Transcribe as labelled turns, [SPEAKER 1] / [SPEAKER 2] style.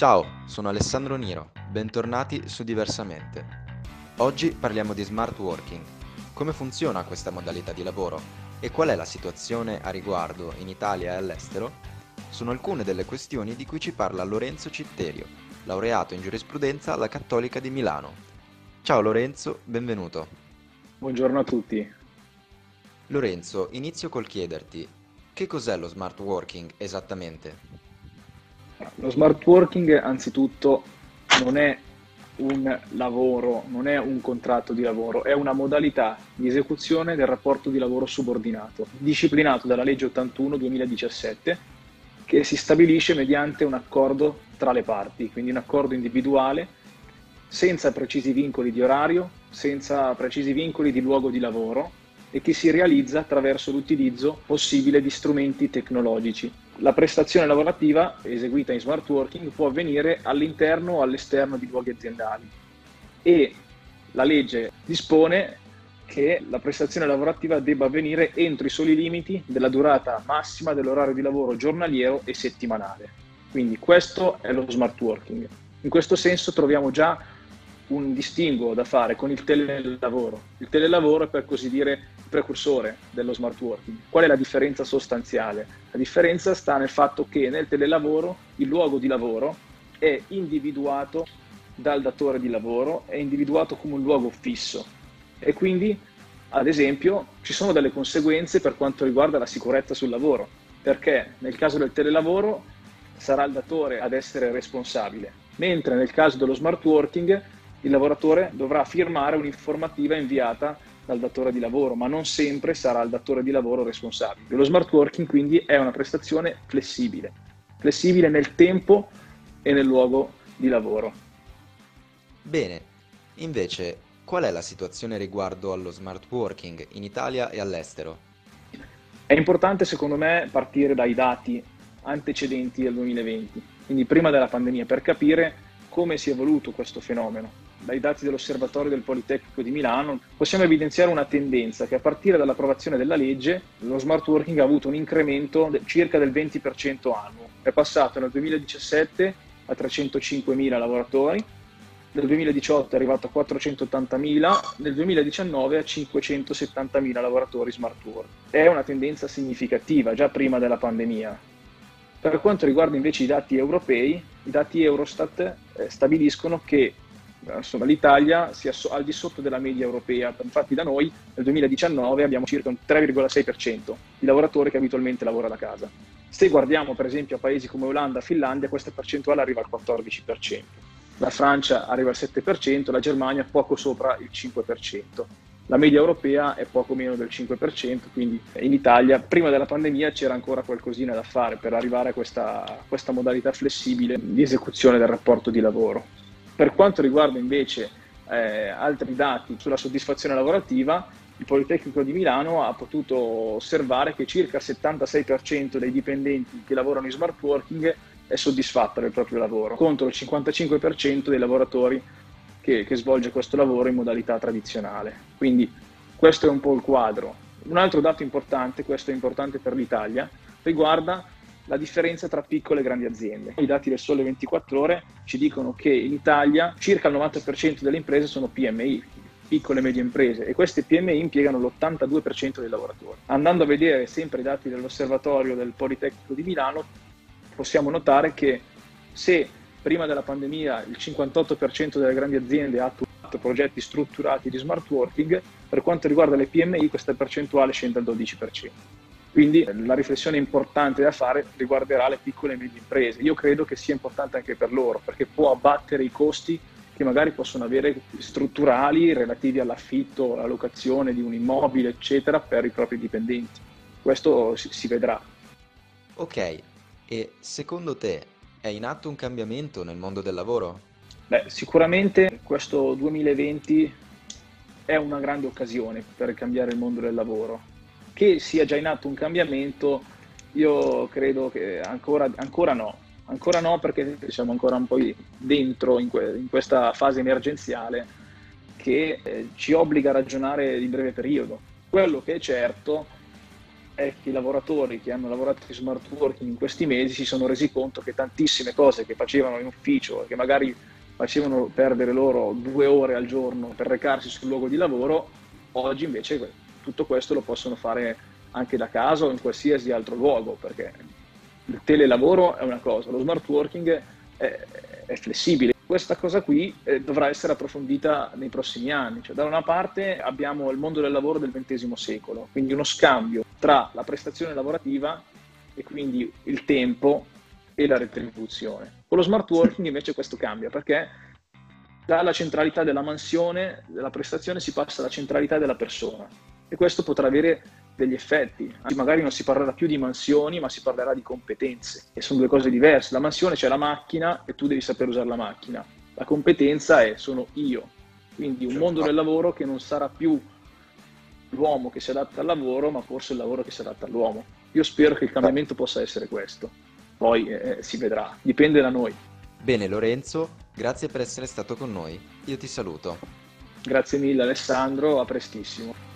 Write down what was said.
[SPEAKER 1] Ciao, sono Alessandro Niro, bentornati su Diversamente. Oggi parliamo di smart working. Come funziona questa modalità di lavoro e qual è la situazione a riguardo in Italia e all'estero? Sono alcune delle questioni di cui ci parla Lorenzo Citterio, laureato in giurisprudenza alla Cattolica di Milano. Ciao Lorenzo, benvenuto.
[SPEAKER 2] Buongiorno a tutti.
[SPEAKER 1] Lorenzo, inizio col chiederti che cos'è lo smart working esattamente?
[SPEAKER 2] Lo smart working anzitutto non è un lavoro, non è un contratto di lavoro, è una modalità di esecuzione del rapporto di lavoro subordinato, disciplinato dalla legge 81-2017, che si stabilisce mediante un accordo tra le parti, quindi un accordo individuale, senza precisi vincoli di orario, senza precisi vincoli di luogo di lavoro e che si realizza attraverso l'utilizzo possibile di strumenti tecnologici la prestazione lavorativa eseguita in smart working può avvenire all'interno o all'esterno di luoghi aziendali e la legge dispone che la prestazione lavorativa debba avvenire entro i soli limiti della durata massima dell'orario di lavoro giornaliero e settimanale. Quindi questo è lo smart working. In questo senso troviamo già un distinguo da fare con il telelavoro. Il telelavoro è per così dire precursore dello smart working. Qual è la differenza sostanziale? La differenza sta nel fatto che nel telelavoro il luogo di lavoro è individuato dal datore di lavoro, è individuato come un luogo fisso e quindi ad esempio ci sono delle conseguenze per quanto riguarda la sicurezza sul lavoro, perché nel caso del telelavoro sarà il datore ad essere responsabile, mentre nel caso dello smart working il lavoratore dovrà firmare un'informativa inviata dal datore di lavoro, ma non sempre sarà il datore di lavoro responsabile. Lo smart working quindi è una prestazione flessibile, flessibile nel tempo e nel luogo di lavoro.
[SPEAKER 1] Bene, invece qual è la situazione riguardo allo smart working in Italia e all'estero?
[SPEAKER 2] È importante secondo me partire dai dati antecedenti al 2020, quindi prima della pandemia, per capire come si è evoluto questo fenomeno dai dati dell'Osservatorio del Politecnico di Milano, possiamo evidenziare una tendenza che a partire dall'approvazione della legge lo smart working ha avuto un incremento de- circa del 20% annuo. È passato nel 2017 a 305.000 lavoratori, nel 2018 è arrivato a 480.000, nel 2019 a 570.000 lavoratori smart work. È una tendenza significativa già prima della pandemia. Per quanto riguarda invece i dati europei, i dati Eurostat eh, stabiliscono che insomma, l'Italia sia al di sotto della media europea. Infatti da noi nel 2019 abbiamo circa un 3,6% di lavoratori che abitualmente lavora da casa. Se guardiamo per esempio a paesi come Olanda, Finlandia, questa percentuale arriva al 14%. La Francia arriva al 7%, la Germania poco sopra il 5%. La media europea è poco meno del 5%, quindi in Italia prima della pandemia c'era ancora qualcosina da fare per arrivare a questa, questa modalità flessibile di esecuzione del rapporto di lavoro. Per quanto riguarda invece eh, altri dati sulla soddisfazione lavorativa, il Politecnico di Milano ha potuto osservare che circa il 76% dei dipendenti che lavorano in smart working è soddisfatto del proprio lavoro, contro il 55% dei lavoratori che, che svolge questo lavoro in modalità tradizionale. Quindi questo è un po' il quadro. Un altro dato importante, questo è importante per l'Italia, riguarda la differenza tra piccole e grandi aziende. I dati del Sole 24 Ore ci dicono che in Italia circa il 90% delle imprese sono PMI, piccole e medie imprese, e queste PMI impiegano l'82% dei lavoratori. Andando a vedere sempre i dati dell'Osservatorio del Politecnico di Milano, possiamo notare che se prima della pandemia il 58% delle grandi aziende ha attuato progetti strutturati di smart working, per quanto riguarda le PMI questa percentuale scende al 12%. Quindi la riflessione importante da fare riguarderà le piccole e medie imprese. Io credo che sia importante anche per loro perché può abbattere i costi che magari possono avere strutturali relativi all'affitto, alla locazione di un immobile, eccetera, per i propri dipendenti. Questo si, si vedrà.
[SPEAKER 1] Ok, e secondo te è in atto un cambiamento nel mondo del lavoro?
[SPEAKER 2] Beh, sicuramente questo 2020 è una grande occasione per cambiare il mondo del lavoro che sia già in atto un cambiamento, io credo che ancora, ancora no, ancora no perché siamo ancora un po' dentro in, que- in questa fase emergenziale che eh, ci obbliga a ragionare di breve periodo. Quello che è certo è che i lavoratori che hanno lavorato in smart working in questi mesi si sono resi conto che tantissime cose che facevano in ufficio, che magari facevano perdere loro due ore al giorno per recarsi sul luogo di lavoro, oggi invece tutto questo lo possono fare anche da casa o in qualsiasi altro luogo, perché il telelavoro è una cosa, lo smart working è, è flessibile. Questa cosa qui eh, dovrà essere approfondita nei prossimi anni. Cioè, da una parte abbiamo il mondo del lavoro del XX secolo, quindi uno scambio tra la prestazione lavorativa e quindi il tempo e la retribuzione. Con lo smart working invece questo cambia perché dalla centralità della mansione, della prestazione, si passa alla centralità della persona e questo potrà avere degli effetti. Magari non si parlerà più di mansioni, ma si parlerà di competenze, e sono due cose diverse. La mansione c'è la macchina e tu devi sapere usare la macchina. La competenza è sono io. Quindi un mondo del lavoro che non sarà più l'uomo che si adatta al lavoro, ma forse il lavoro che si adatta all'uomo. Io spero che il cambiamento possa essere questo. Poi eh, si vedrà, dipende da noi.
[SPEAKER 1] Bene Lorenzo, grazie per essere stato con noi. Io ti saluto.
[SPEAKER 2] Grazie mille Alessandro, a prestissimo.